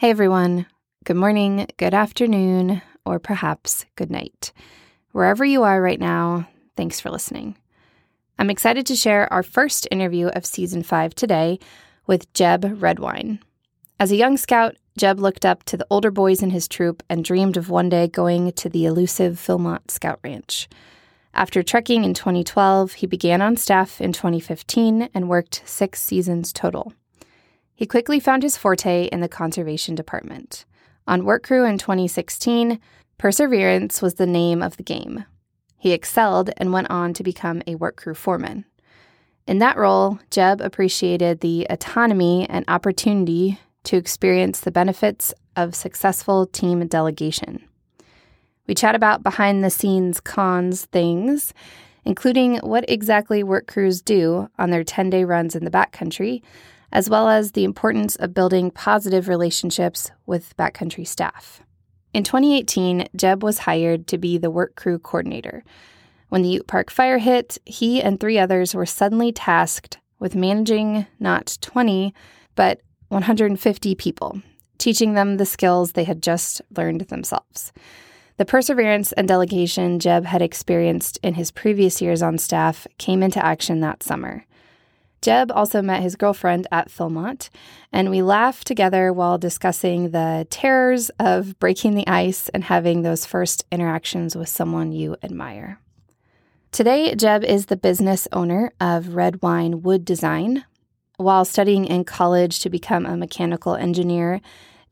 Hey everyone. Good morning, good afternoon, or perhaps good night. Wherever you are right now, thanks for listening. I'm excited to share our first interview of season five today with Jeb Redwine. As a young scout, Jeb looked up to the older boys in his troop and dreamed of one day going to the elusive Philmont Scout Ranch. After trekking in 2012, he began on staff in 2015 and worked six seasons total. He quickly found his forte in the conservation department. On work crew in 2016, perseverance was the name of the game. He excelled and went on to become a work crew foreman. In that role, Jeb appreciated the autonomy and opportunity to experience the benefits of successful team delegation. We chat about behind the scenes cons things, including what exactly work crews do on their 10 day runs in the backcountry, as well as the importance of building positive relationships with backcountry staff. In 2018, Jeb was hired to be the work crew coordinator. When the Ute Park fire hit, he and three others were suddenly tasked with managing not 20, but 150 people, teaching them the skills they had just learned themselves. The perseverance and delegation Jeb had experienced in his previous years on staff came into action that summer. Jeb also met his girlfriend at Philmont, and we laughed together while discussing the terrors of breaking the ice and having those first interactions with someone you admire. Today, Jeb is the business owner of Redwine Wood Design. While studying in college to become a mechanical engineer,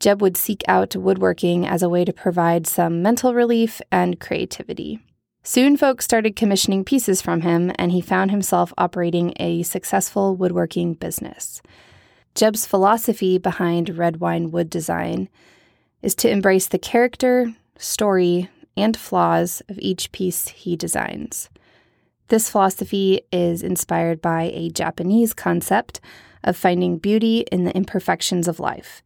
Jeb would seek out woodworking as a way to provide some mental relief and creativity. Soon, folks started commissioning pieces from him, and he found himself operating a successful woodworking business. Jeb's philosophy behind Redwine Wood Design is to embrace the character, story, and flaws of each piece he designs. This philosophy is inspired by a Japanese concept of finding beauty in the imperfections of life,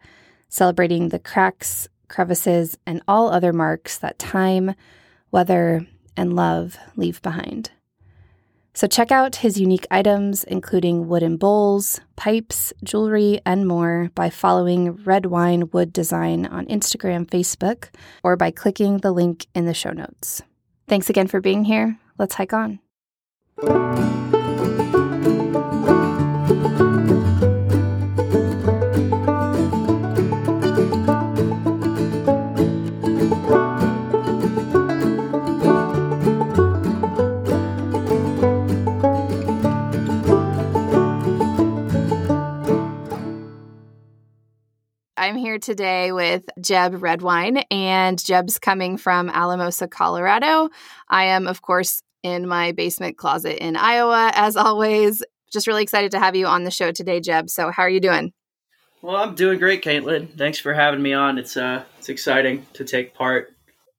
celebrating the cracks, crevices, and all other marks that time, weather, and love leave behind. So check out his unique items, including wooden bowls, pipes, jewelry, and more by following Redwine Wood Design on Instagram, Facebook, or by clicking the link in the show notes. Thanks again for being here. Let's hike on. I'm here today with Jeb Redwine, and Jeb's coming from Alamosa, Colorado. I am, of course, in my basement closet in Iowa, as always. Just really excited to have you on the show today, Jeb. So, how are you doing? Well, I'm doing great, Caitlin. Thanks for having me on. It's uh, it's exciting to take part.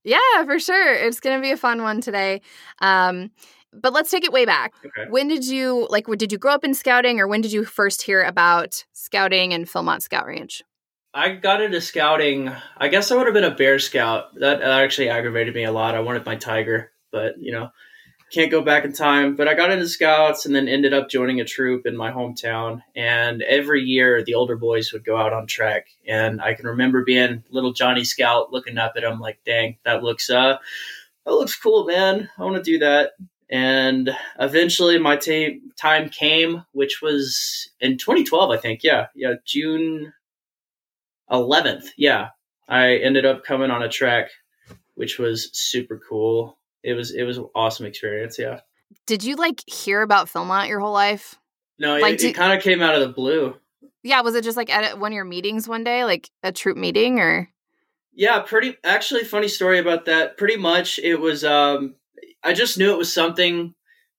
Yeah, for sure. It's going to be a fun one today. Um, but let's take it way back. Okay. When did you like? Did you grow up in scouting, or when did you first hear about scouting and Philmont Scout Ranch? I got into scouting. I guess I would have been a bear scout. That, actually aggravated me a lot. I wanted my tiger, but you know, can't go back in time. But I got into scouts and then ended up joining a troop in my hometown. And every year, the older boys would go out on trek. And I can remember being little Johnny Scout, looking up at him like, "Dang, that looks uh, that looks cool, man. I want to do that." And eventually, my t- time came, which was in 2012, I think. Yeah, yeah, June 11th. Yeah. I ended up coming on a track, which was super cool. It was it was an awesome experience. Yeah. Did you like hear about Philmont your whole life? No, like, it, it kind of came out of the blue. Yeah, was it just like at one of your meetings one day, like a troop meeting, or? Yeah, pretty. Actually, funny story about that. Pretty much, it was. um I just knew it was something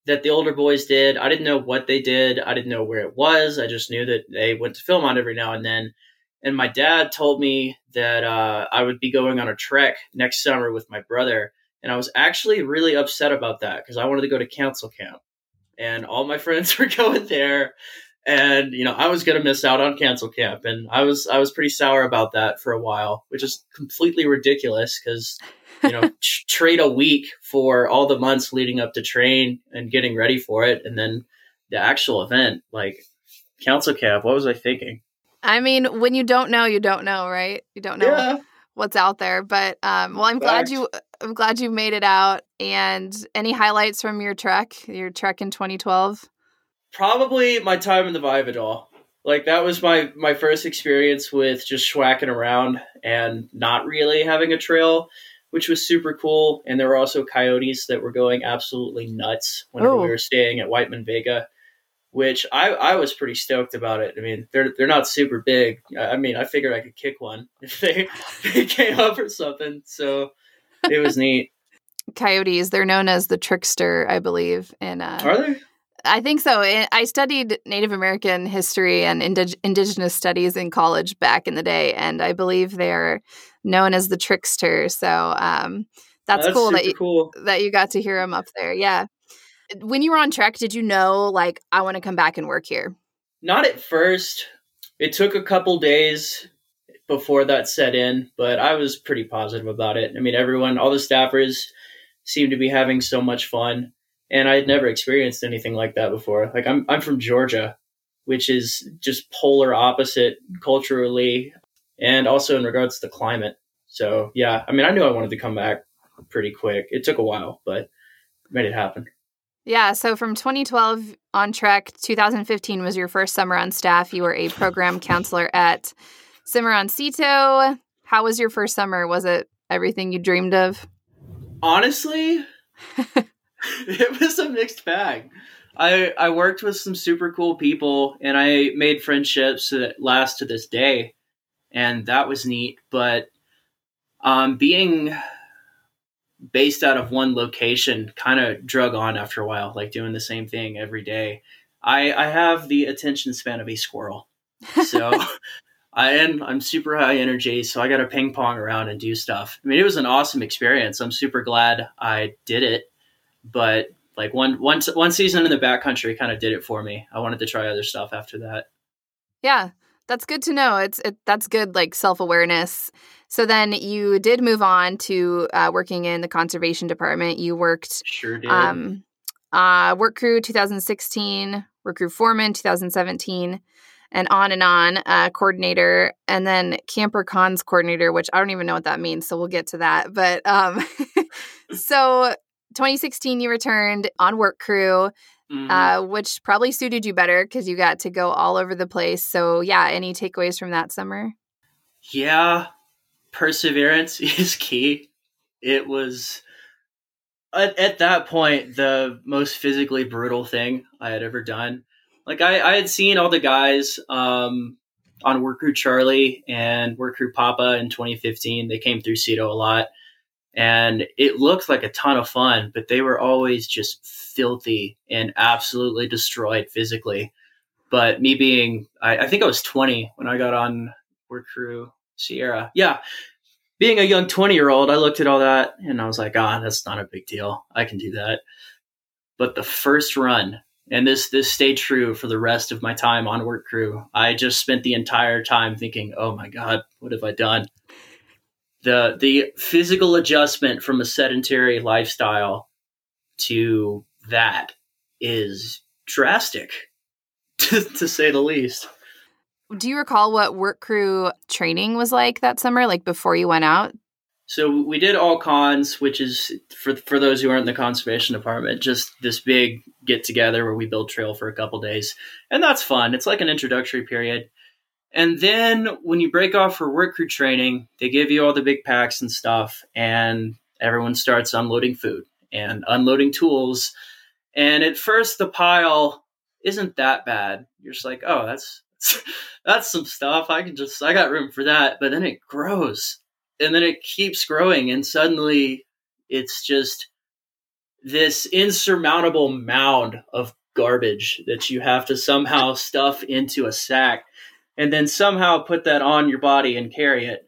that the older boys did. I didn't know what they did. I didn't know where it was. I just knew that they went to Philmont every now and then and my dad told me that uh, I would be going on a trek next summer with my brother. And I was actually really upset about that because I wanted to go to council camp. And all my friends were going there. And, you know, I was going to miss out on council camp. And I was, I was pretty sour about that for a while, which is completely ridiculous because, you know, t- trade a week for all the months leading up to train and getting ready for it. And then the actual event, like council camp, what was I thinking? I mean, when you don't know, you don't know, right? You don't know Yeah. what's out there. But um, well, I'm glad you. I'm glad you made it out. And any highlights from your trek? Your trek in 2012? Probably my time in the Valle Vidal. Like that was my my first experience with just schwacking around and not really having a trail, which was super cool. And there were also coyotes that were going absolutely nuts whenever Oh. we were staying at Whiteman Vega, which I I was pretty stoked about it. I mean, they're they're not super big. I I mean, I figured I could kick one if they, they came up or something. So it was neat. Coyotes. They're known as the trickster, I believe. And uh, Are they? I think so. I I studied Native American history and indig- indigenous studies in college back in the day, and I believe they are known as the trickster. So um, that's, Oh, cool that you, cool. that you got to hear them up there. Yeah. When you were on trek, did you know like I want to come back and work here? Not at first. It took a couple days before that set in, but I was pretty positive about it. I mean, everyone, all the staffers seemed to be having so much fun, and I had never experienced anything like that before. Like I'm I'm from Georgia, which is just polar opposite culturally and also in regards to the climate. So, yeah, I mean, I knew I wanted to come back pretty quick. It took a while, but made it happen. Yeah. So from 2012 on trek, 2015 was your first summer on staff. You were a program counselor at Cimarroncito. How was your first summer? Was it everything you dreamed of? honestly it was a mixed bag i i worked with some super cool people and i made friendships that last to this day and that was neat but um being based out of one location kind of drug on after a while like doing the same thing every day i i have the attention span of a squirrel so I am I'm super high energy, so I got to ping pong around and do stuff. I mean, it was an awesome experience. I'm super glad I did it, but like one one one season in the backcountry kind of did it for me. I wanted to try other stuff after that. Yeah, that's good to know. It's it, that's good like self awareness. So then you did move on to uh, working in the conservation department. You worked Sure did. um, uh, work crew 2016, work crew foreman 2017, and on and on. Uh, coordinator, and then camper cons coordinator, which I don't even know what that means. So we'll get to that. But um, so 2016, you returned on work crew Mhm. uh, which probably suited you better because you got to go all over the place. So, yeah, any takeaways from that summer? yeah, perseverance is key. It was at, at that point the most physically brutal thing I had ever done. Like I, I had seen all the guys um, on Work Crew Charlie and Work Crew Papa in 2015. They came through Cito a lot, and it looked like a ton of fun. But they were always just filthy and absolutely destroyed physically. But me being, I, I think I was 20 when I got on Work Crew Sierra. Yeah, being a young 20 year old, I looked at all that and I was like, ah, that's not a big deal. I can do that. But the first run, and this this stayed true for the rest of my time on work crew. I just spent the entire time thinking, "Oh my god, what have I done?" The the physical adjustment from a sedentary lifestyle to that is drastic, to, to say the least. Do you recall what work crew training was like that summer, like before you went out? So we did all cons, which is for for those who aren't in the conservation department, just this big get together where we build trail for a couple days, and that's fun. It's like an introductory period, and then when you break off for work crew training, they give you all the big packs and stuff, and everyone starts unloading food and unloading tools. And at first, the pile isn't that bad. You're just like, oh, that's that's some stuff. I can just I got room for that. But then it grows. And then it keeps growing. And suddenly it's just this insurmountable mound of garbage that you have to somehow stuff into a sack and then somehow put that on your body and carry it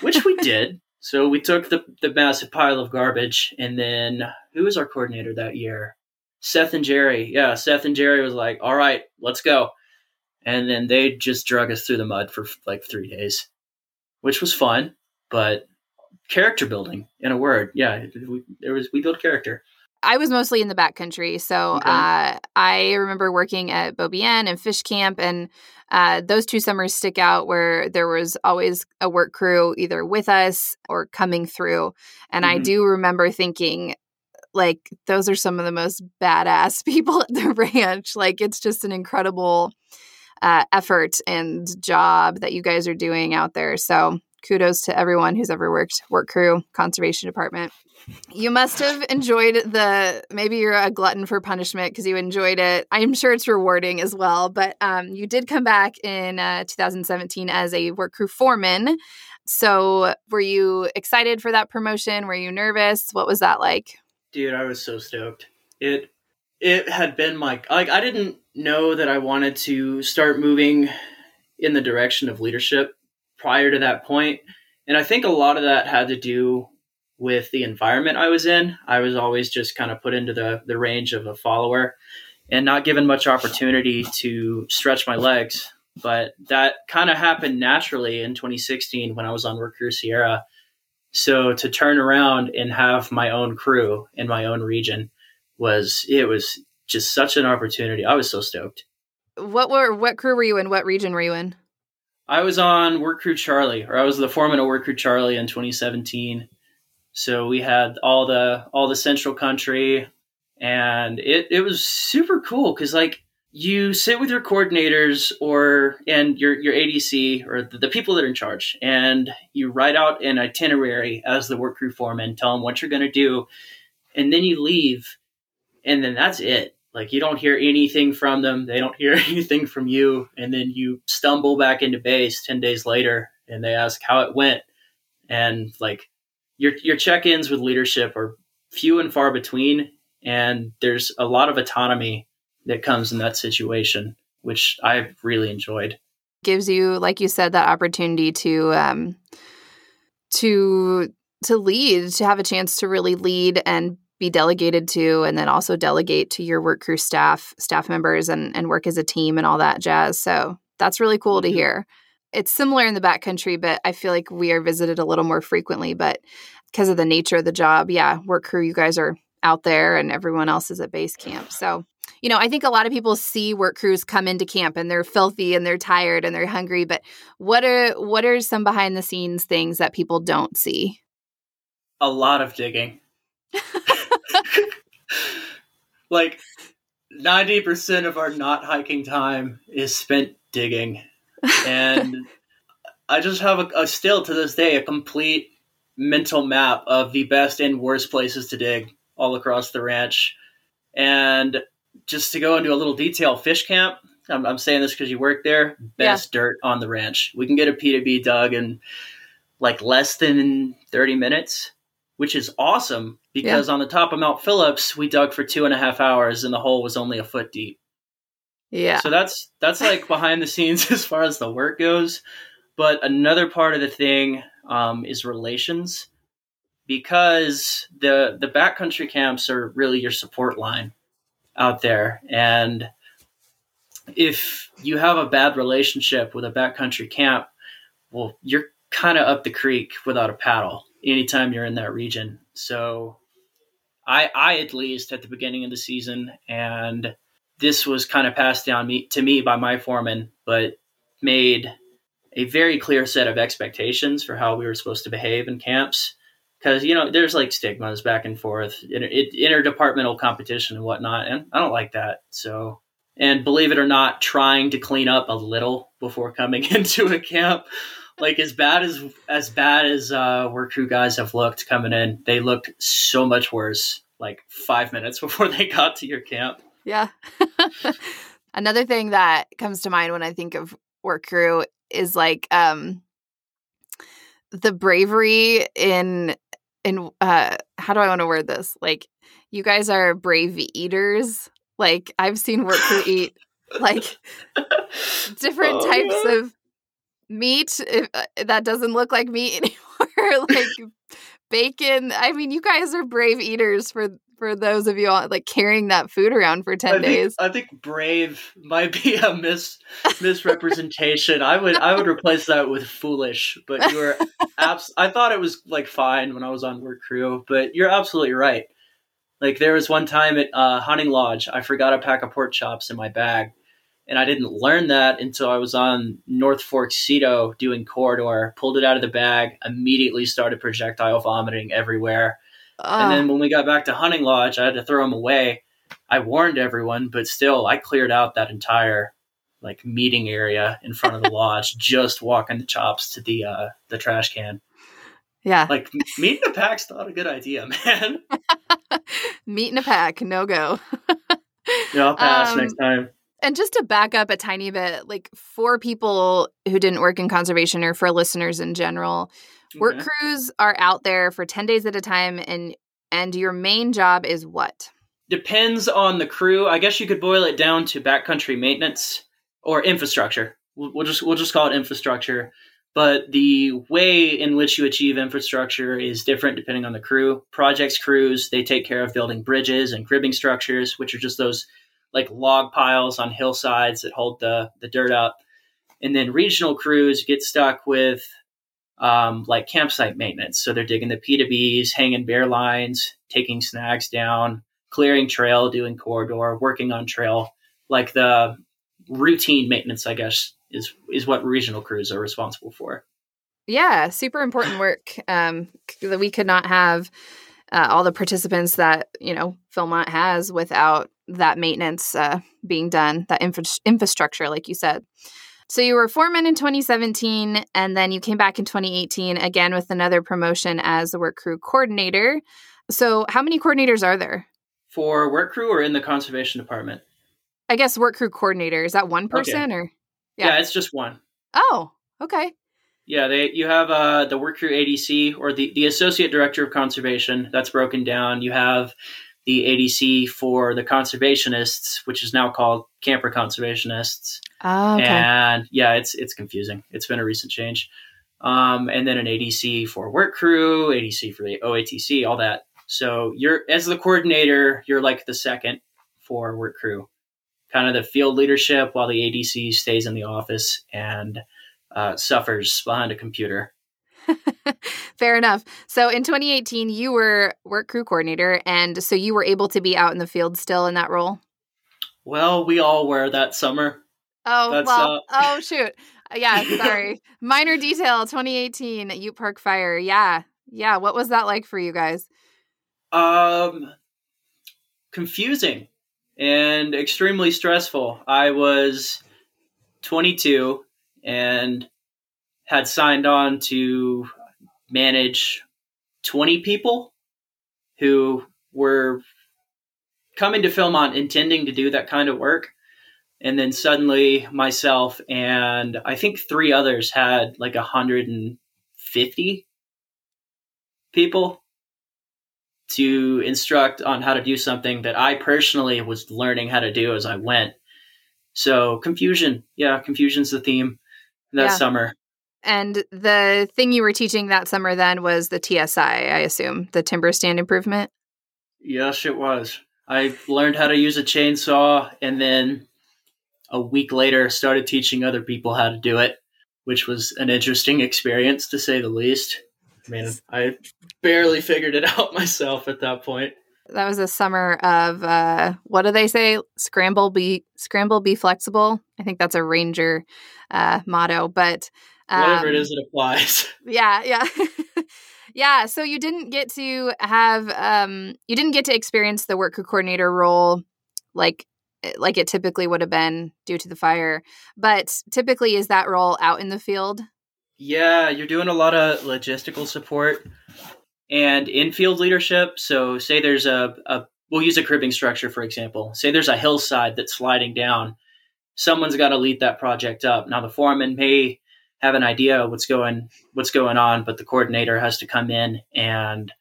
which we did. So we took the, the massive pile of garbage. And then who was our coordinator that year? Seth and jerry. Yeah seth and jerry was like all right let's go and then they just drug us through the mud for like three days which was fun but character building in a word yeah we, there was we built character I was mostly in the backcountry. So okay. uh, I remember working at Beaubien and Fish Camp, and uh, those two summers stick out where there was always a work crew either with us or coming through. And mm-hmm. I do remember thinking, like, those are some of the most badass people at the ranch. Like, it's just an incredible uh, effort and job that you guys are doing out there. So kudos to everyone who's ever worked work crew conservation department. You must have enjoyed the maybe you're a glutton for punishment because you enjoyed it. I'm sure it's rewarding as well but um, you did come back in uh, 2017 as a work crew foreman. So were you excited for that promotion? Were you nervous? What was that like? Dude i was so stoked. It it had been my like i didn't know that i wanted to start moving in the direction of leadership prior to that point and i think a lot of that had to do with the environment I was in. I was always just kind of put into the, the range of a follower and not given much opportunity to stretch my legs. But that kind of happened naturally in 2016 when I was on Crew Sierra. So to turn around and have my own crew in my own region was it was just such an opportunity. I was so stoked. What were what crew were you in? What region were you in? I was on Work Crew Charlie, or I was the foreman of Work Crew Charlie in 2017 so we had all the all the central country, and it it was super cool because like you sit with your coordinators or and your your ADC or the, the, people that are in charge, and you write out an itinerary as the work crew foreman, tell them what you're going to do, and then you leave, and then that's it. Like you don't hear anything from them, they don't hear anything from you, and then you stumble back into base ten days later, and they ask how it went, and like your your check-ins with leadership are few and far between. And there's a lot of autonomy that comes in that situation which i've really enjoyed. Gives you like you said that opportunity to um to to lead to have a chance to really lead and be delegated to and then also delegate to your work crew staff staff members and and work as a team and all that jazz so that's really cool to hear it's similar in the backcountry, but I feel like we are visited a little more frequently. But because of the nature of the job, yeah, work crew, you guys are out there and everyone else is at base camp. So, you know, I think a lot of people see work crews come into camp and they're filthy and they're tired and they're hungry, but what are what are some behind the scenes things that people don't see? A lot of digging. like 90% of our not hiking time is spent digging and I just have a, a, still to this day a complete mental map of the best and worst places to dig all across the ranch. And just to go into a little detail, fish camp. I'm, I'm saying this because you work there. Best yeah. dirt on the ranch. We can get a P2B dug in like less than 30 minutes, which is awesome because yeah. on the top of Mount Phillips, we dug for two and a half hours and the hole was only a foot deep. Yeah. So that's that's like behind the scenes as far as the work goes. But another part of the thing um, is relations, because the the backcountry camps are really your support line out there, and if you have a bad relationship with a backcountry camp, well, you're kind of up the creek without a paddle anytime you're in that region. So, I I at least at the beginning of the season and this was kind of passed down me, to me by my foreman, but made a very clear set of expectations for how we were supposed to behave in camps. Because you know, there's like stigmas back and forth, inter- interdepartmental competition and whatnot, and I don't like that. So, and believe it or not, trying to clean up a little before coming into a camp, like as bad as as bad as uh, work crew guys have looked coming in, they looked so much worse. Like five minutes before they got to your camp. Yeah. Another thing that comes to mind when I think of work crew is like um the bravery in in uh how do I want to word this? Like you guys are brave eaters. Like I've seen work crew eat like different oh, types of meat if, uh, that doesn't look like meat anymore like bacon i mean you guys are brave eaters for for those of you all, like carrying that food around for 10 I days. Think, I think brave might be a mis misrepresentation. I would I would replace that with foolish, but you are abs- I thought it was like fine when I was on work crew, but you're absolutely right. Like there was one time at uh, hunting lodge, I forgot a pack of pork chops in my bag, and I didn't learn that until I was on North Fork Cito doing corridor. Pulled it out of the bag, immediately started projectile vomiting everywhere. And then when we got back to hunting lodge, I had to throw them away. I warned everyone, but still, I cleared out that entire like meeting area in front of the lodge, just walking the chops to the uh, the trash can. yeah. Like meeting the pack's not a good idea, man. meeting in a pack, no go. Yeah, I'll pass Um, next time. And just to back up a tiny bit, like for people who didn't work in conservation or for listeners in general, work crews are out there for 10 days at a time and and your main job is what? Depends on the crew. I guess you could boil it down to backcountry maintenance or infrastructure. We'll, we'll just we'll just call it infrastructure. But the way in which you achieve infrastructure is different depending on the crew. Projects crews they take care of building bridges and cribbing structures, which are just those like log piles on hillsides that hold the the dirt up. And then regional crews get stuck with um, like campsite maintenance. So they're digging the P2Bs, hanging bear lines, taking snags down, clearing trail, doing corridor, working on trail, like the routine maintenance, I guess, is is what regional crews are responsible for. Yeah, super important work. Um, that we could not have uh, all the participants that you know Philmont has without that maintenance uh, being done, that infra- infrastructure, like you said. So you were foreman in 2017, and then you came back in 2018 again with another promotion as the work crew coordinator. So how many coordinators are there? For work crew or in the conservation department? I guess work crew coordinator is that one person or? Yeah. Yeah. it's just one. Oh, okay. Yeah, they you have uh, the work crew ADC or the, the associate director of conservation. That's broken down. You have the ADC for the conservationists, which is now called camper conservationists. Oh, okay. And yeah, it's it's confusing. It's been a recent change. Um, and then an ADC for work crew, ADC for the OATC, all that. So you're as the coordinator, you're like the second for work crew, kind of the field leadership, while the ADC stays in the office and uh, suffers behind a computer. Fair enough. So in 2018, you were work crew coordinator, and so you were able to be out in the field still in that role. Well, we all were that summer. Oh That's, well. uh, oh shoot. Uh, Yeah, sorry. Minor detail. 2018 Ute Park fire. Yeah, yeah. What was that like for you guys? Um, confusing and extremely stressful. I was 22 and had signed on to manage 20 people who were coming to Philmont intending to do that kind of work. And then suddenly myself and I think three others had like 150 people to instruct on how to do something that I personally was learning how to do as I went. So confusion, yeah, confusion's the theme that Yeah. summer. And the thing you were teaching that summer then was the TSI, I assume, the timber stand improvement. Yes, it was. I learned how to use a chainsaw and then a week later started teaching other people how to do it, which was an interesting experience to say the least. I mean, I barely figured it out myself at that point. That was a summer of uh, what do they say? Scramble, be scramble, be flexible. I think that's a ranger uh, motto. But um, Whatever it is, it applies. yeah, yeah, yeah. So you didn't get to have, um, you didn't get to experience the work coordinator role like like it typically would have been due to the fire. But typically, is that role out in the field? Yeah, you're doing a lot of logistical support and infield leadership. So, say there's a, a we'll use a cribbing structure for example. Say there's a hillside that's sliding down. Someone's got to lead that project up. Now, the foreman may have an idea what's going what's going on, but the coordinator has to come in and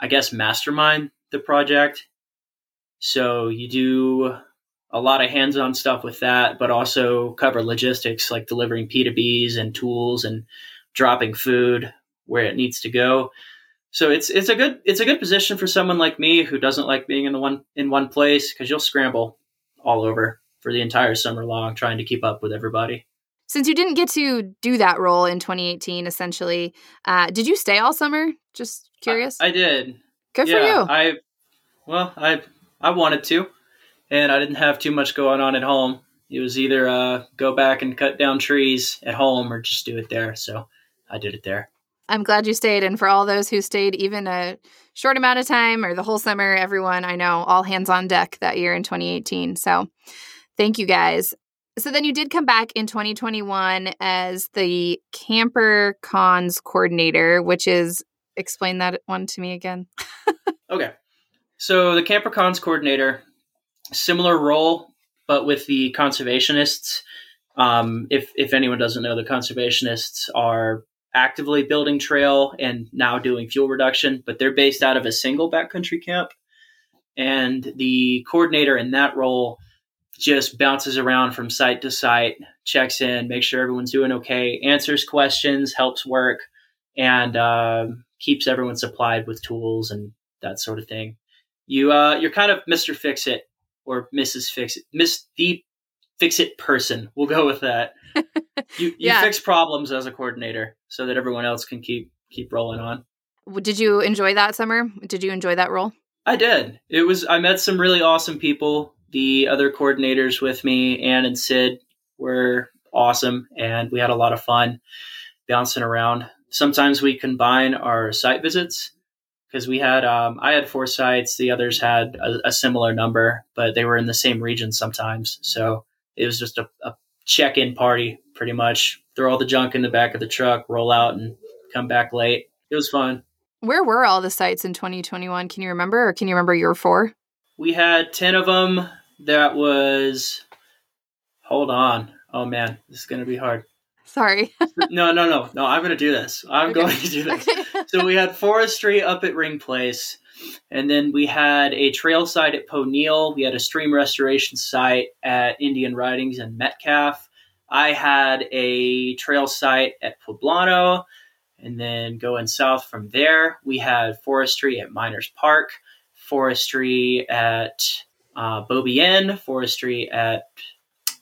I guess mastermind the project. So you do a lot of hands-on stuff with that, but also cover logistics like delivering P2Bs and tools and dropping food where it needs to go. So it's it's a good it's a good position for someone like me who doesn't like being in the one in one place because you'll scramble all over for the entire summer long trying to keep up with everybody. Since you didn't get to do that role in 2018, essentially, uh, did you stay all summer? Just curious. I, I did. Good yeah, for you. I Well, I I wanted to, and I didn't have too much going on at home. It was either uh, go back and cut down trees at home or just do it there. So I did it there. I'm glad you stayed. And for all those who stayed even a short amount of time or the whole summer, everyone I know, all hands on deck that year in 2018. So thank you guys. So then you did come back in 2021 as the Camper Cons coordinator, which is explain that one to me again. okay. So the Camper Cons coordinator, similar role, but with the conservationists. Um, if if anyone doesn't know, the conservationists are actively building trail and now doing fuel reduction, but they're based out of a single backcountry camp. And the coordinator in that role just bounces around from site to site, checks in, makes sure everyone's doing okay, answers questions, helps work, and uh, keeps everyone supplied with tools and that sort of thing. You uh, you're kind of Mr. Fix It or Mrs. Fix It, Miss the Fix It person. We'll go with that. You you yeah. fix problems as a coordinator so that everyone else can keep keep rolling on. Did you enjoy that summer? Did you enjoy that role? I did. It was I met some really awesome people. The other coordinators with me, Ann and Sid, were awesome and we had a lot of fun bouncing around. Sometimes we combine our site visits because we had um, I had four sites, the others had a, a, similar number, but they were in the same region sometimes. So it was just a, a check-in party, pretty much. Throw all the junk in the back of the truck, roll out, and come back late. It was fun. Where were all the sites in 2021? Can you remember, or can you remember your four? We had ten of them. That was. Hold on. Oh man, this is gonna be hard. Sorry. no, no, no, no. I'm going to do this. I'm okay. going to do this. Okay. so we had forestry up at Ring Place, and then we had a trail site at Ponil. We had a stream restoration site at Indian Writings and Metcalf. I had a trail site at Poblano, and then going south from there, we had forestry at Miners Park, forestry at uh, Beaubien, forestry at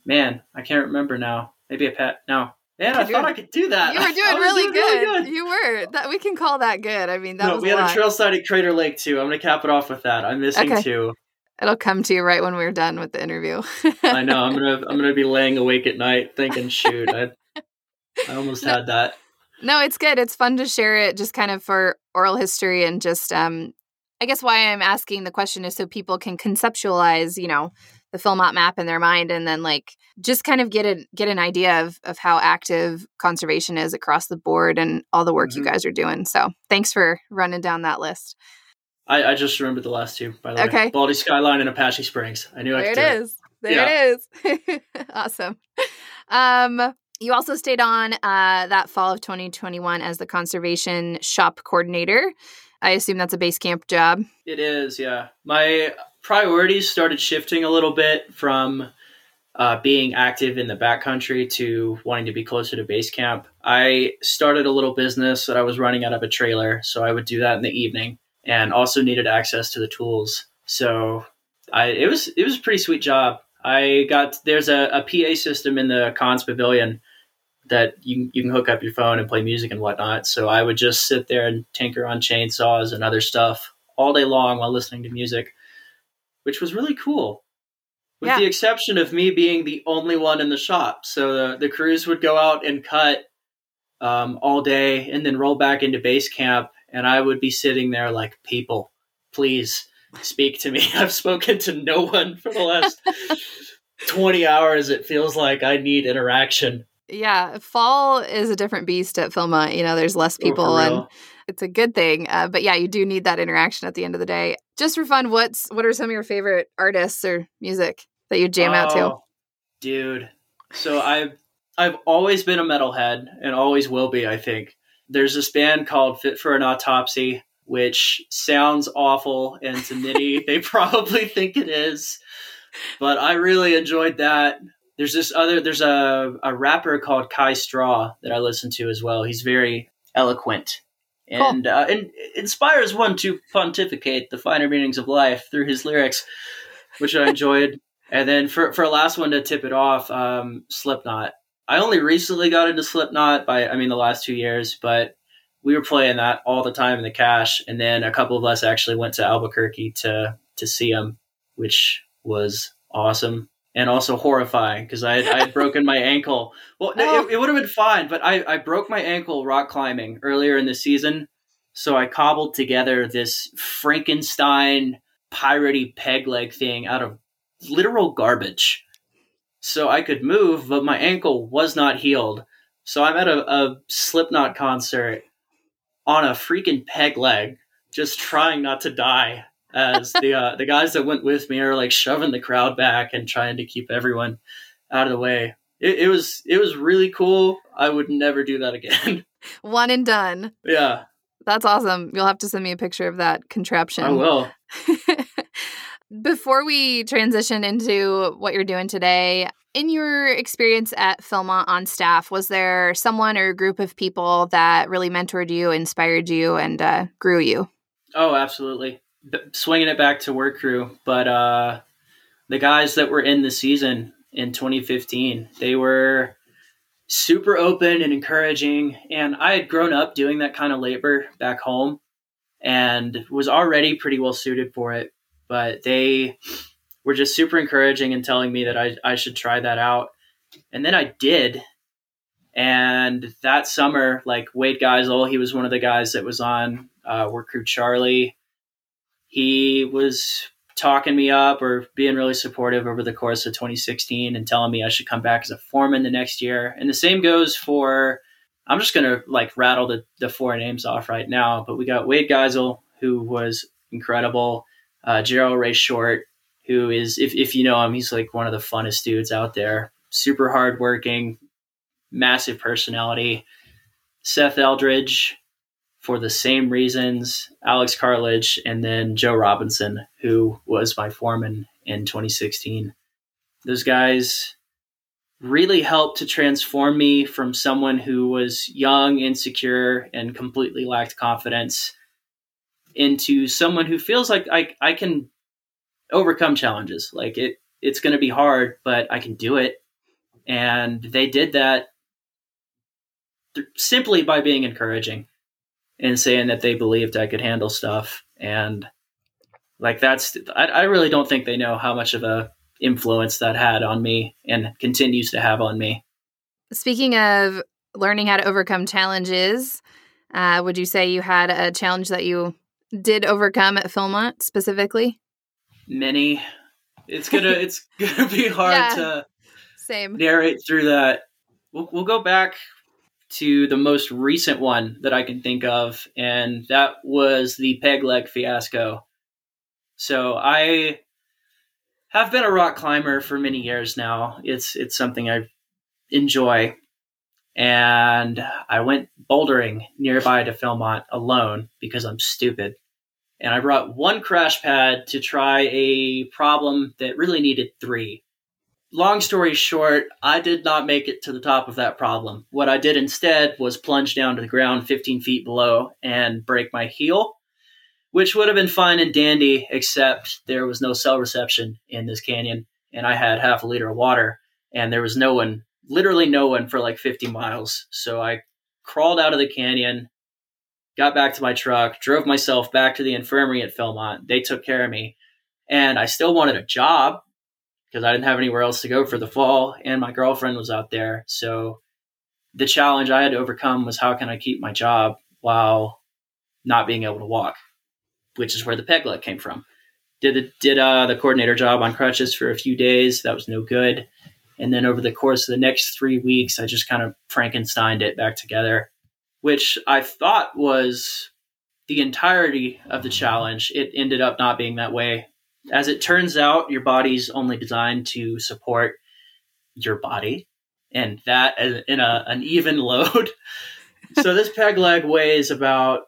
man, I can't remember now. Maybe a pet. No, Man, I thought I could do that. You were doing, really, doing good. really, good. You were. That we can call that good. I mean, that no, was. We a had lot. a trail side at Crater Lake too. I'm gonna cap it off with that. I'm missing okay. two. It'll come to you right when we're done with the interview. I know. I'm gonna I'm gonna be laying awake at night thinking, shoot, I I almost no, had that. No, it's good. It's fun to share it, just kind of for oral history and just um. I guess why I'm asking the question is so people can conceptualize, you know, the Philmont map in their mind and then like just kind of get a get an idea of of how active conservation is across the board and all the work mm-hmm. you guys are doing. So thanks for running down that list. I, I just remembered the last two, by the okay. way. Baldy Skyline and Apache Springs. I knew there I could it is. There yeah. it is. awesome. Um, you also stayed on uh, that fall of 2021 as the conservation shop coordinator. I assume that's a base camp job. It is, yeah. My priorities started shifting a little bit from uh, being active in the backcountry to wanting to be closer to base camp. I started a little business that I was running out of a trailer, so I would do that in the evening, and also needed access to the tools. So I it was it was a pretty sweet job. I got there's a, a PA system in the cons pavilion that you you can hook up your phone and play music and whatnot. So I would just sit there and tinker on chainsaws and other stuff all day long while listening to music which was really cool. With yeah. the exception of me being the only one in the shop. So the, the crews would go out and cut um, all day and then roll back into base camp. And I would be sitting there like, people, please speak to me. I've spoken to no one for the last 20 hours. It feels like I need interaction. Yeah, fall is a different beast at Philmont. You know, there's less oh, people oh, and it's a good thing. Uh, but yeah, you do need that interaction at the end of the day. Just for fun, what's what are some of your favorite artists or music that you jam oh, out to? Oh, dude, so I've I've always been a metalhead and always will be. I think there's this band called Fit for an Autopsy, which sounds awful, and to Nitty, they probably think it is. But I really enjoyed that. There's this other there's a, a rapper called Kai Straw that I listen to as well. He's very eloquent and cool. uh, and inspires one to pontificate the finer meanings of life through his lyrics, which I enjoyed. and then for for a last one to tip it off, um, Slipknot. I only recently got into Slipknot by I mean the last two years, but we were playing that all the time in the cache, and then a couple of us actually went to Albuquerque to to see him, which was awesome and also horrifying because I, I had broken my ankle. Well, oh. it, it would have been fine, but I, I broke my ankle rock climbing earlier in the season. So I cobbled together this Frankenstein piratey peg leg thing out of literal garbage. So I could move, but my ankle was not healed. So I'm at a, a Slipknot concert on a freaking peg leg, just trying not to die as the uh, the guys that went with me are like shoving the crowd back and trying to keep everyone out of the way. It, it was it was really cool. I would never do that again. One and done. Yeah. That's awesome. You'll have to send me a picture of that contraption. I will. Before we transition into what you're doing today, in your experience at Philmont on staff, was there someone or a group of people that really mentored you, inspired you, and uh, grew you? Oh, absolutely swinging it back to work crew, but uh, the guys that were in the season in 2015, they were super open and encouraging. And I had grown up doing that kind of labor back home and was already pretty well suited for it. But they were just super encouraging and telling me that I, I should try that out. And then I did. And that summer, like Wade Geisel, he was one of the guys that was on uh, Work Crew Charlie he was talking me up or being really supportive over the course of 2016 and telling me I should come back as a foreman the next year. And the same goes for I'm just gonna like rattle the, the four names off right now, but we got Wade Geisel, who was incredible, uh, Gerald Ray Short, who is if, if you know him, he's like one of the funnest dudes out there. Super hardworking, massive personality. Seth Eldridge, for the same reasons Alex Cartledge and then Joe Robinson, who was my foreman in 2016. Those guys really helped to transform me from someone who was young, insecure, and completely lacked confidence into someone who feels like I, I can overcome challenges. Like it, it's going to be hard, but I can do it. And they did that th- simply by being encouraging and saying that they believed I could handle stuff. And like that's, I, I really don't think they know how much of a influence that had on me and continues to have on me. Speaking of learning how to overcome challenges, uh, would you say you had a challenge that you did overcome at Philmont specifically? Many. It's gonna it's gonna be hard yeah, to same narrate through that. We'll, we'll go back to the most recent one that I can think of, and that was the peg leg fiasco. So I have been a rock climber for many years now. It's it's something I enjoy. And I went bouldering nearby to Philmont alone because I'm stupid. And I brought one crash pad to try a problem that really needed three long story short, I did not make it to the top of that problem. What I did instead was plunge down to the ground 15 feet below and break my heel, which would have been fine and dandy, except there was no cell reception in this canyon, and I had half a liter of water, and there was no one, literally no one for like 50 miles. So I crawled out of the canyon, got back to my truck, drove myself back to the infirmary at Philmont. They took care of me. And I still wanted a job because I didn't have anywhere else to go for the fall, and my girlfriend was out there. So the challenge I had to overcome was how can I keep my job while not being able to walk, which is where the peg leg came from. Did the, did uh, the coordinator job on crutches for a few days. That was no good. And then over the course of the next three weeks, I just kind of Frankensteined it back together, which I thought was the entirety of the challenge. It ended up not being that way as it turns out, your body's only designed to support your body, and that uh, in a, an even load. so this peg leg weighs about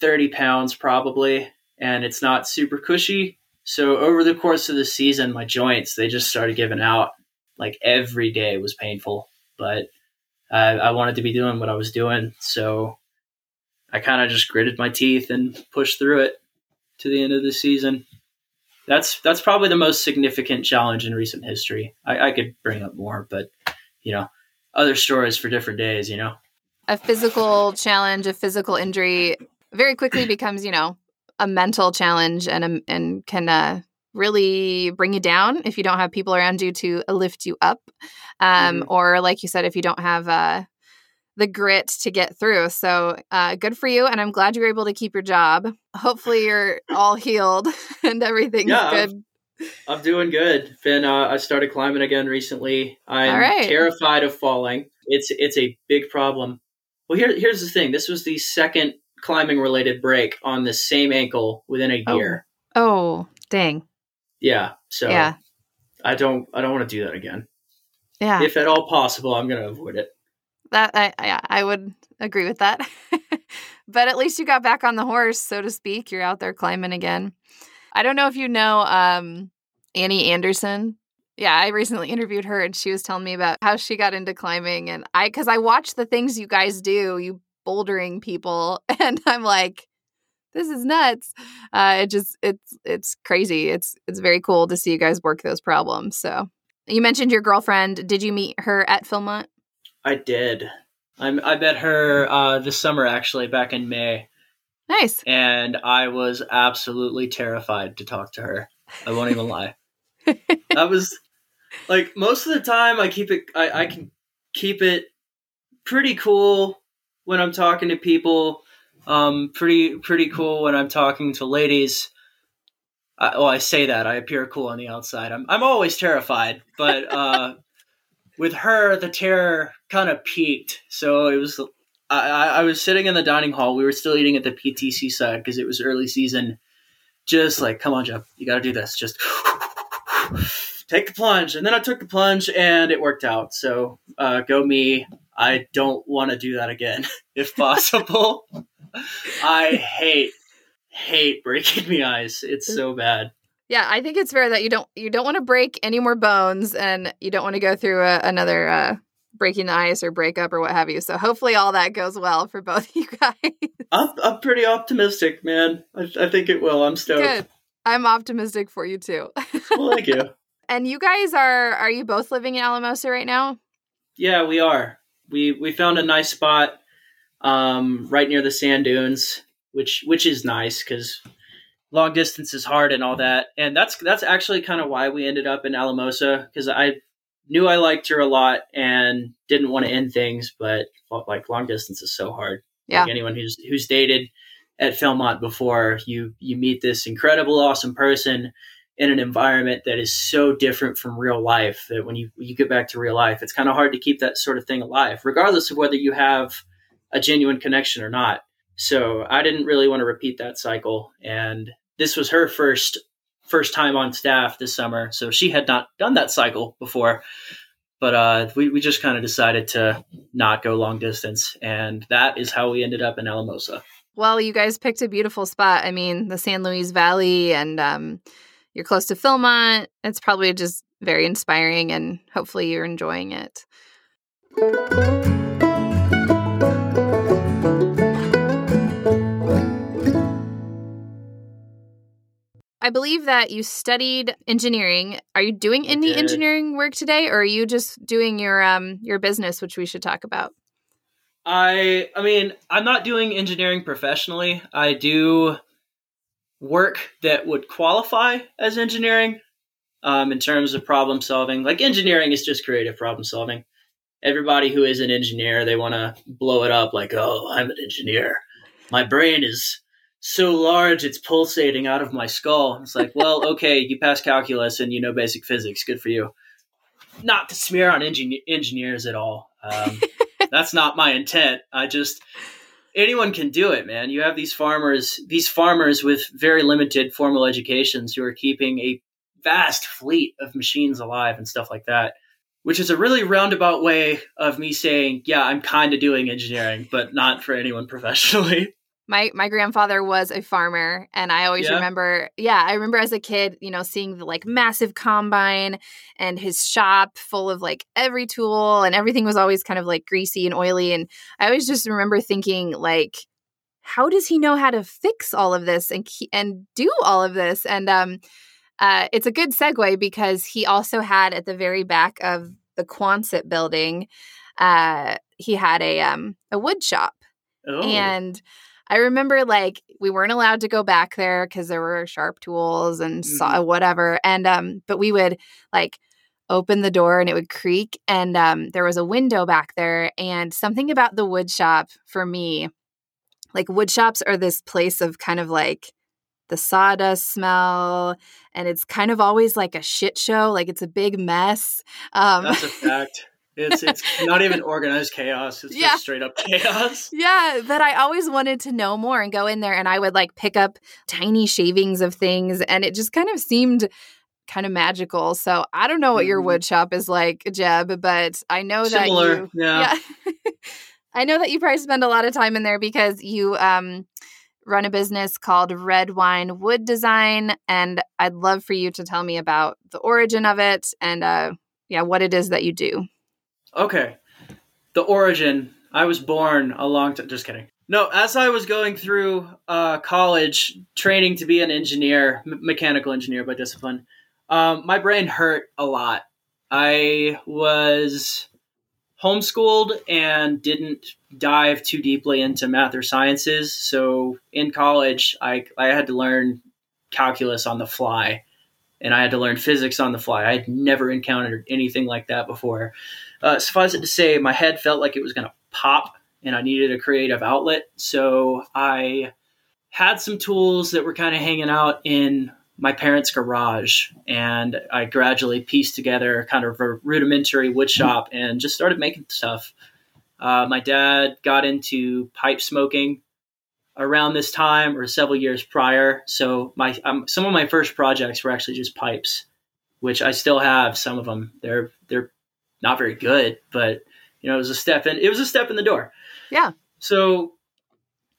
30 pounds probably, and it's not super cushy. So over the course of the season, my joints they just started giving out. Like every day was painful, but I, I wanted to be doing what I was doing, so I kind of just gritted my teeth and pushed through it to the end of the season that's that's probably the most significant challenge in recent history. I, I could bring up more, but you know, other stories for different days. You know, a physical challenge, a physical injury, very quickly becomes you know a mental challenge and a, and can uh, really bring you down if you don't have people around you to lift you up. Um, Mhm. Or, like you said, if you don't have uh, the grit to get through. So, uh, good for you. And I'm glad you were able to keep your job. Hopefully, you're all healed and everything's Yeah, good. I'm doing good. Finn. uh, I started climbing again recently. I'm right. terrified of falling. It's it's a big problem. Well, here here's the thing. This was the second climbing related break on the same ankle within a Oh. year. Oh, dang. Yeah. So Yeah. I don't I don't want to do that again. Yeah. If at all possible, I'm going to avoid it. That I I, I would agree with that. but at least you got back on the horse, so to speak. You're out there climbing again. I don't know if you know um, Annie Anderson. Yeah, I recently interviewed her, and she was telling me about how she got into climbing, and I because I watch the things you guys do, you bouldering people, and I'm like, this is nuts. Uh, it just it's it's crazy. It's it's very cool to see you guys work those problems. So you mentioned your girlfriend. Did you meet her at Philmont? I did. I'm, I met her uh, this summer, actually, back in May, Nice. and I was absolutely terrified to talk to her. I won't even lie. I was like most of the time I keep it I, I can keep it pretty cool when I'm talking to people. Um pretty pretty cool when I'm talking to ladies. I, well, I say that I appear cool on the outside. I'm I'm always terrified, but uh, with her, the terror kind of peaked. So it was. I, I was sitting in the dining hall. We were still eating at the PTC side because it was early season. Just like, come on, Jeb, you got to do this. Just take the plunge, and then I took the plunge, and it worked out. So uh, go me. I don't want to do that again, if possible. I hate hate breaking the ice. It's so bad. Yeah, I think it's fair that you don't you don't want to break any more bones, and you don't want to go through a, another uh, breaking the ice or breakup or what have you. So hopefully all that goes well for both of you guys. I'm, I'm pretty optimistic, man. I, I think it will. I'm stoked. Good. I'm optimistic for you too. Well, thank you. and you guys are are you both living in Alamosa right now? Yeah, we are. We we found a nice spot um, right near the sand dunes, which which is nice because long distance is hard and all that. And that's that's actually kind of why we ended up in Alamosa because I knew I liked her a lot and didn't want to end things, but like long distance is so hard. Yeah. Like anyone who's who's dated at Philmont before, you you meet this incredible, awesome person in an environment that is so different from real life that when you you get back to real life, it's kind of hard to keep that sort of thing alive, regardless of whether you have a genuine connection or not. So I didn't really want to repeat that cycle, and this was her first first time on staff this summer, so she had not done that cycle before. But uh, we we just kind of decided to not go long distance, and that is how we ended up in Alamosa. Well, you guys picked a beautiful spot. I mean, the San Luis Valley, and um, you're close to Philmont. It's probably just very inspiring, and hopefully you're enjoying it. I believe that you studied engineering. Are you doing any engineering work today, or are you just doing your um your business, which we should talk about? I I mean, I'm not doing engineering professionally. I do work that would qualify as engineering um, in terms of problem solving. Like engineering is just creative problem solving. Everybody who is an engineer, they want to blow it up like, "Oh, I'm an engineer. My brain is so large it's pulsating out of my skull." It's like, "Well, okay, you pass calculus and you know basic physics. Good for you." Not to smear on engin- engineers at all. Um, that's not my intent. I just anyone can do it, man. You have these farmers, these farmers with very limited formal educations who are keeping a vast fleet of machines alive and stuff like that. Which is a really roundabout way of me saying, yeah, I'm kind of doing engineering, but not for anyone professionally. My my grandfather was a farmer and I always Yeah? remember yeah, I remember as a kid, you know, seeing the like massive combine and his shop full of like every tool and everything was always kind of like greasy and oily and I always just remember thinking like how does he know how to fix all of this and and do all of this? And um uh, it's a good segue because he also had at the very back of the Quonset building, uh, he had a um, a wood shop. Oh, and I remember like we weren't allowed to go back there because there were sharp tools and saw Mhm. whatever. And um, but we would like open the door and it would creak. And um, there was a window back there. And something about the wood shop for me, like wood shops are this place of kind of like the sawdust smell, and it's kind of always like a shit show. Like it's a big mess. Um, That's a fact. It's it's not even organized chaos. It's Yeah. just straight up chaos. Yeah, that I always wanted to know more and go in there and I would like pick up tiny shavings of things and it just kind of seemed kind of magical. So I don't know what your Mhm. wood shop is like, Jeb, but I know that Similar, you yeah. yeah. I know that you probably spend a lot of time in there because you um run a business called Redwine Wood Design and I'd love for you to tell me about the origin of it and uh yeah, what it is that you do. Okay. The origin. I was born a long time. Just kidding. No, as I was going through uh, college, training to be an engineer, m- mechanical engineer by discipline, um, my brain hurt a lot. I was homeschooled and didn't dive too deeply into math or sciences. So in college, I, I had to learn calculus on the fly and I had to learn physics on the fly. I had never encountered anything like that before. Uh, suffice it to say, my head felt like it was going to pop, and I needed a creative outlet. So I had some tools that were kind of hanging out in my parents' garage, and I gradually pieced together kind of a rudimentary wood shop and just started making stuff. Uh, my dad got into pipe smoking around this time or several years prior. So my um, some of my first projects were actually just pipes, which I still have some of them. They're they're not very good, but you know it was a step in it was a step in the door. Yeah. So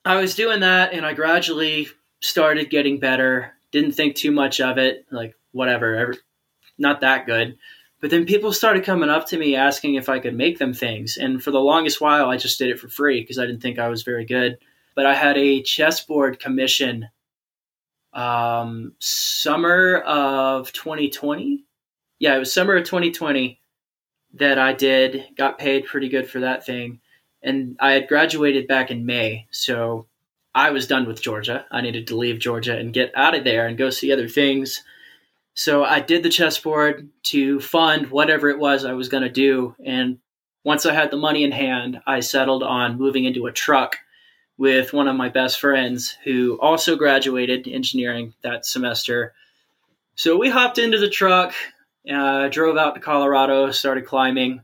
I was doing that, and I gradually started getting better. Didn't think too much of it, like whatever, ever, not that good. But then people started coming up to me asking if I could make them things, and for the longest while, I just did it for free because I didn't think I was very good but I had a chessboard commission um, summer of 2020. Yeah, it was summer of 2020 that I did. Got paid pretty good for that thing. And I had graduated back in May. So I was done with Georgia. I needed to leave Georgia and get out of there and go see other things. So I did the chessboard to fund whatever it was I was going to do. And once I had the money in hand, I settled on moving into a truck with one of my best friends who also graduated engineering that semester. So we hopped into the truck, uh, drove out to Colorado, started climbing,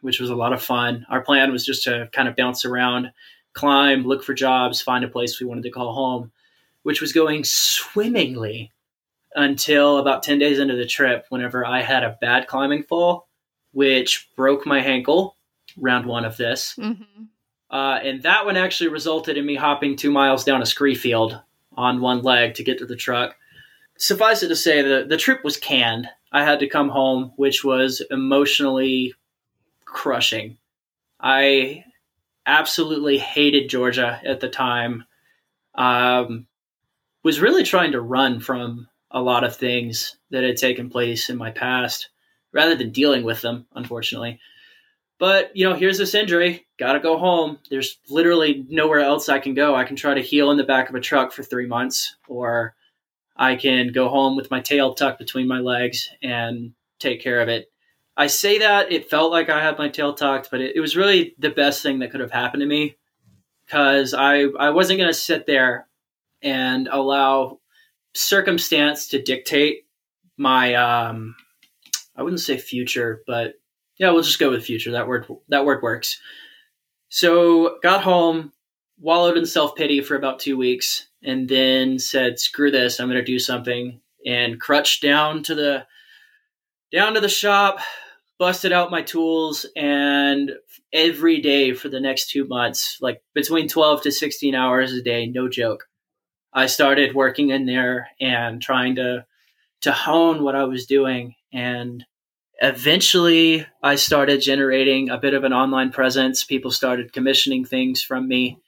which was a lot of fun. Our plan was just to kind of bounce around, climb, look for jobs, find a place we wanted to call home, which was going swimmingly until about 10 days into the trip, whenever I had a bad climbing fall, which broke my ankle, round one of this. Mm-hmm. Uh, and that one actually resulted in me hopping two miles down a scree field on one leg to get to the truck. Suffice it to say, the, the trip was canned. I had to come home, which was emotionally crushing. I absolutely hated Georgia at the time. Um, was really trying to run from a lot of things that had taken place in my past rather than dealing with them, unfortunately. But, you know, here's this injury. Got to go home. There's literally nowhere else I can go. I can try to heal in the back of a truck for three months, or I can go home with my tail tucked between my legs and take care of it. I say that it felt like I had my tail tucked, but it, it was really the best thing that could have happened to me because I, I wasn't going to sit there and allow circumstance to dictate my, um, I wouldn't say future, but yeah, we'll just go with future. That word that word works. So got home, wallowed in self pity for about two weeks, and then said, "Screw this! I'm going to do something." And crutched down to the down to the shop, busted out my tools, and every day for the next two months, like between 12 to 16 hours a day, no joke. I started working in there and trying to to hone what I was doing and eventually I started generating a bit of an online presence. People started commissioning things from me,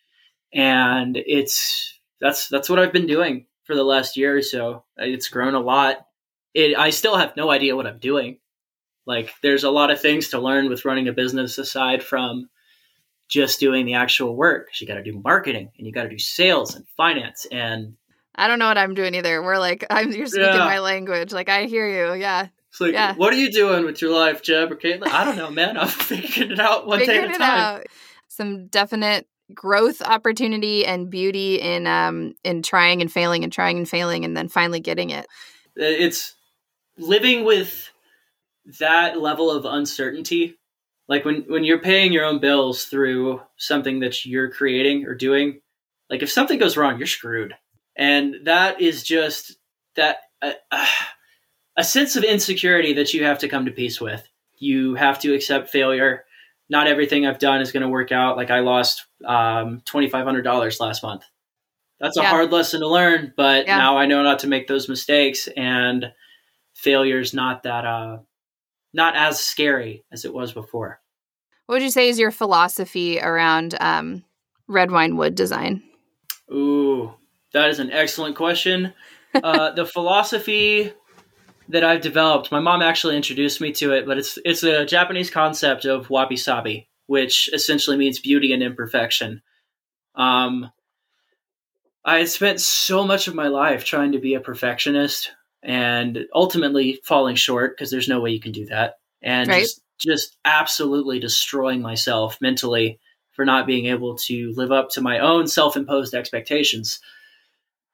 and it's that's that's what I've been doing for the last year or so. It's grown a lot. It, I still have no idea what I'm doing. Like, there's a lot of things to learn with running a business aside from just doing the actual work. You got to do marketing and you got to do sales and finance and I don't know what I'm doing either. We're like, I'm you're speaking Yeah. my language. Like I hear you. Yeah. it's like, Yeah. what are you doing with your life, Jeb or Caitlin? I don't know, man. I'm figuring it out one day at a time. out. Some definite growth opportunity and beauty in um in trying and failing and trying and failing and then finally getting it. It's living with that level of uncertainty. Like when when you're paying your own bills through something that you're creating or doing, like if something goes wrong, you're screwed. And that is just that uh, uh, a sense of insecurity that you have to come to peace with. You have to accept failure. Not everything I've done is going to work out. Like I lost um, twenty five hundred dollars last month. That's a Yeah. hard lesson to learn, but Yeah. now I know not to make those mistakes. And failure's not that uh, not as scary as it was before. What would you say is your philosophy around um Redwine wood design? Ooh, that is an excellent question. Uh, the philosophy that I've developed, my mom actually introduced me to it, but it's it's a Japanese concept of wabi sabi, which essentially means beauty and imperfection. Um, I had spent so much of my life trying to be a perfectionist and ultimately falling short because there's no way you can do that, and Right. just just absolutely destroying myself mentally for not being able to live up to my own self-imposed expectations.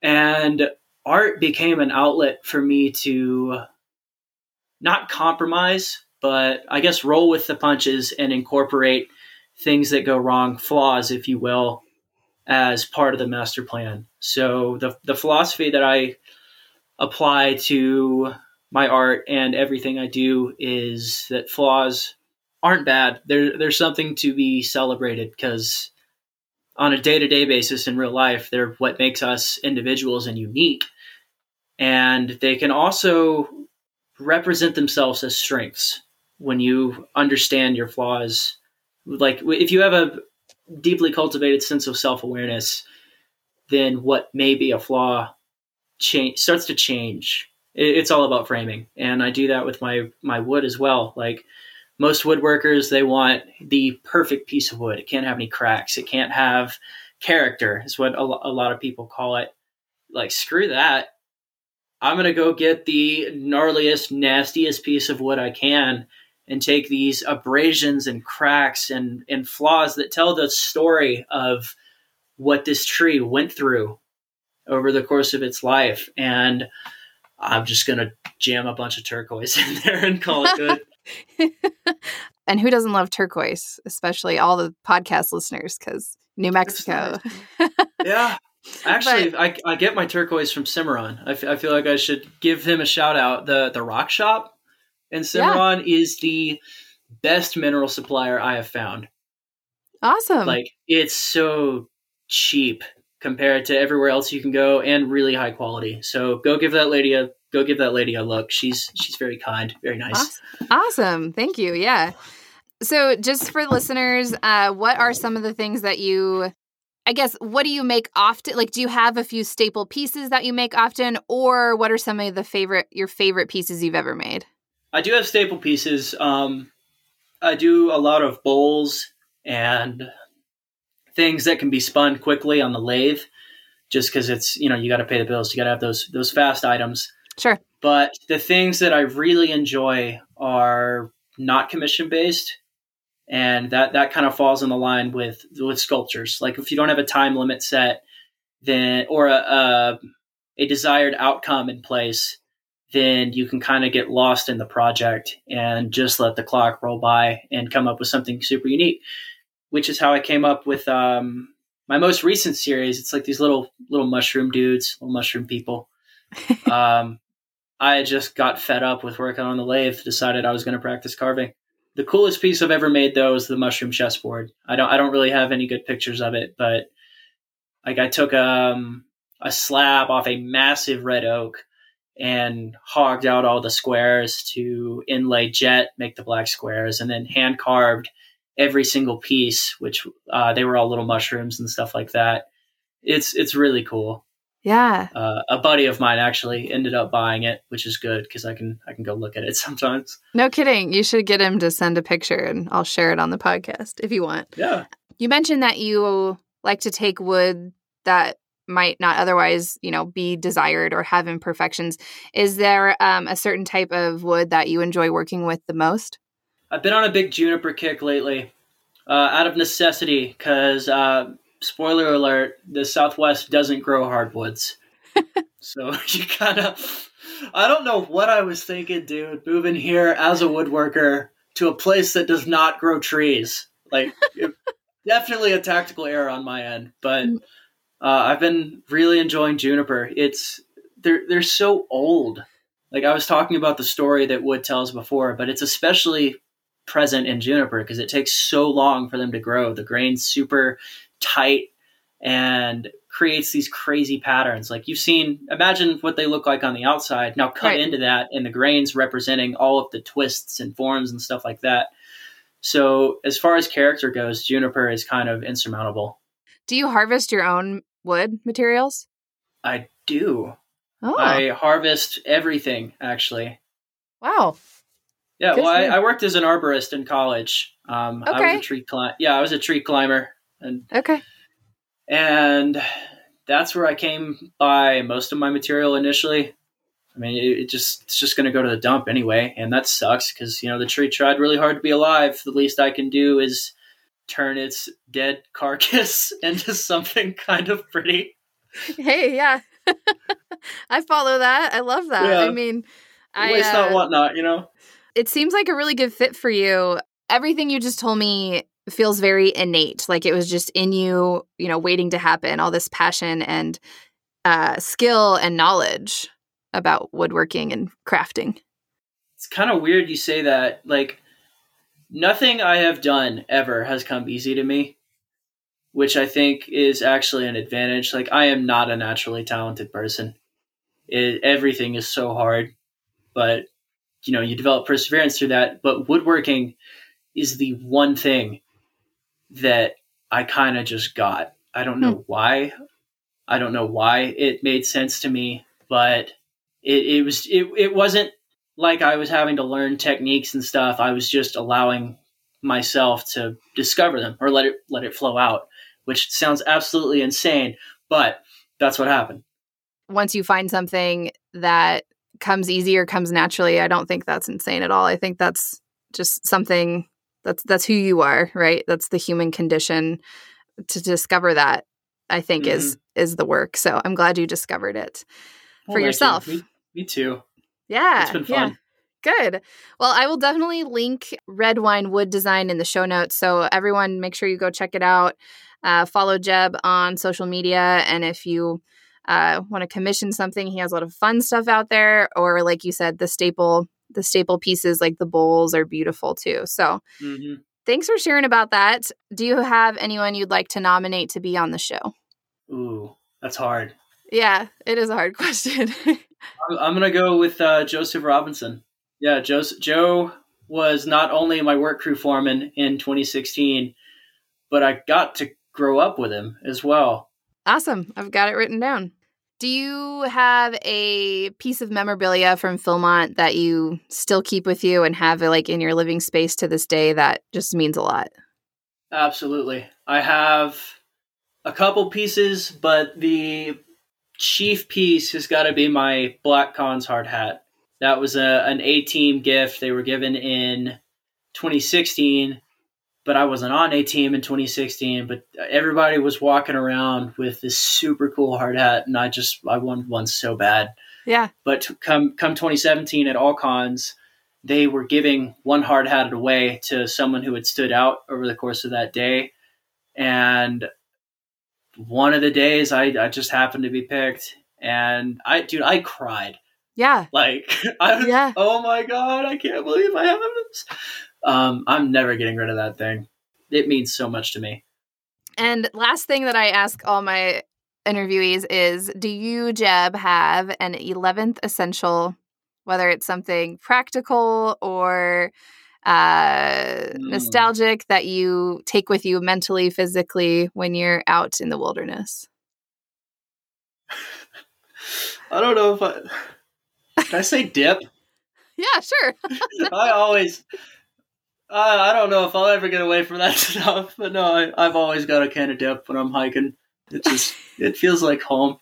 And art became an outlet for me to not compromise, but I guess roll with the punches and incorporate things that go wrong, flaws, if you will, as part of the master plan. So the the philosophy that I apply to my art and everything I do is that flaws aren't bad. They're they're something to be celebrated because on a day to day basis in real life, they're what makes us individuals and unique. And they can also represent themselves as strengths when you understand your flaws. Like if you have a deeply cultivated sense of self awareness, then what may be a flaw change starts to change. It, it's all about framing, and I do that with my my wood as well. Like most woodworkers, they want the perfect piece of wood. It can't have any cracks. It can't have character. Is what a, lo- a lot of people call it. Like screw that. I'm gonna go get the gnarliest, nastiest piece of wood I can and take these abrasions and cracks and, and flaws that tell the story of what this tree went through over the course of its life. And I'm just gonna jam a bunch of turquoise in there and call it good. and who doesn't love turquoise, especially all the podcast listeners cuz New Mexico. yeah. Actually, I, I get my turquoise from Cimarron. I, f- I feel like I should give him a shout out. The the Rock Shop in Cimarron is the best mineral supplier I have found. awesome. Like it's so cheap compared to everywhere else you can go, and really high quality. So go give that lady a go give that lady a look. She's she's very kind, very nice. Awesome. Thank you. Yeah. So, just for listeners, uh, what are some of the things that you, I guess, what do you make often? Like, do you have a few staple pieces that you make often, or what are some of the favorite, your favorite pieces you've ever made? I do have staple pieces. Um, I do a lot of bowls and things that can be spun quickly on the lathe, just because it's you know you got to pay the bills. You got to have those those fast items. Sure. But the things that I really enjoy are not commission based, and that that kind of falls in the line with with sculptures. Like if you don't have a time limit set, then or a a, a desired outcome in place, then you can kind of get lost in the project and just let the clock roll by and come up with something super unique. Which is how I came up with um, my most recent series. It's like these little little mushroom dudes, little mushroom people. um, I just got fed up with working on the lathe. Decided I was going to practice carving. The coolest piece I've ever made, though, is the mushroom chessboard. I don't I don't really have any good pictures of it, but like I took um, a slab off a massive red oak and hogged out all the squares to inlay jet, make the black squares, and then hand carved every single piece, which uh, they were all little mushrooms and stuff like that. It's it's really cool. Yeah. Uh, a buddy of mine actually ended up buying it, which is good because I can I can go look at it sometimes. No kidding. You should get him to send a picture and I'll share it on the podcast if you want. Yeah, You mentioned that you like to take wood that might not otherwise, you know, be desired or have imperfections. Is there um, a certain type of wood that you enjoy working with the most? I've been on a big juniper kick lately, uh, out of necessity, because uh, spoiler alert: the Southwest doesn't grow hardwoods, so you kind of. I don't know what I was thinking, dude. Moving here as a woodworker to a place that does not grow trees, like it, definitely a tactical error on my end, but. Uh, I've been really enjoying juniper. It's they're they're so old. Like I was talking about the story that wood tells before, but it's especially present in juniper because it takes so long for them to grow. The grain's super tight and creates these crazy patterns. Like you've seen, imagine what they look like on the outside. Now cut right. into that, and the grains representing all of the twists and forms and stuff like that. So as far as character goes, juniper is kind of insurmountable. Do you harvest your own wood materials? I do. Oh. I harvest everything, actually. Wow. Yeah, well, I, I, worked as an arborist in college. Um, okay. I was a tree climber. Yeah, I was a tree climber. And okay. And that's where I came by most of my material initially. I mean, it, it just it's just going to go to the dump anyway, and that sucks because you know the tree tried really hard to be alive. The least I can do is turn its dead carcass into something kind of pretty. Hey, yeah. I follow that. I love that. Yeah. I mean, I waste uh, not whatnot, you know? It seems like a really good fit for you. Everything you just told me feels very innate. Like it was just in you, you know, waiting to happen, all this passion and uh, skill and knowledge about woodworking and crafting. It's kind of weird you say that. Like, nothing I have done ever has come easy to me, which I think is actually an advantage. Like I am not a naturally talented person. It, everything is so hard, but you know, you develop perseverance through that. But woodworking is the one thing that I kind of just got. I don't know hmm. why. I don't know why it made sense to me, but it, it was it, it wasn't like I was having to learn techniques and stuff. I was just allowing myself to discover them or let it let it flow out, which sounds absolutely insane, but that's what happened. Once you find something that comes easy or comes naturally, I don't think that's insane at all. I think that's just something that's that's who you are, right? That's the human condition to discover that I think mm-hmm. is is the work. So I'm glad you discovered it well, for yourself. You. Me, me too. Yeah. It's been fun. Yeah. Good. Well, I will definitely link Redwine Wood Design in the show notes. So everyone make sure you go check it out. Uh, follow Jeb on social media. And if you uh, want to commission something, he has a lot of fun stuff out there. Or like you said, the staple, the staple pieces like the bowls are beautiful too. So mm-hmm. thanks for sharing about that. Do you have anyone you'd like to nominate to be on the show? Ooh, that's hard. Yeah, it is a hard question. I'm gonna go with uh, Joseph Robinson. Yeah, Joe. Joe was not only my work crew foreman in 2016, but I got to grow up with him as well. Awesome. I've got it written down. Do you have a piece of memorabilia from Philmont that you still keep with you and have like in your living space to this day that just means a lot? Absolutely. I have a couple pieces, but the chief piece has got to be my Black Cons hard hat. That was a an A team gift they were given in 2016, but I wasn't on A team in 2016. But everybody was walking around with this super cool hard hat, and I just I wanted one so bad. Yeah. But come come 2017 at all cons, they were giving one hard hat away to someone who had stood out over the course of that day, and one of the days I, I just happened to be picked and I dude I cried. Yeah. Like I was, yeah. oh my god, I can't believe I have this. Um I'm never getting rid of that thing. It means so much to me. And last thing that I ask all my interviewees is do you Jeb have an 11th essential whether it's something practical or uh, mm. nostalgic that you take with you mentally, physically when you're out in the wilderness? I don't know if I. Can I say dip? yeah, sure. I always. I, I don't know if I'll ever get away from that stuff, but no, I, I've always got a can of dip when I'm hiking. It just it feels like home.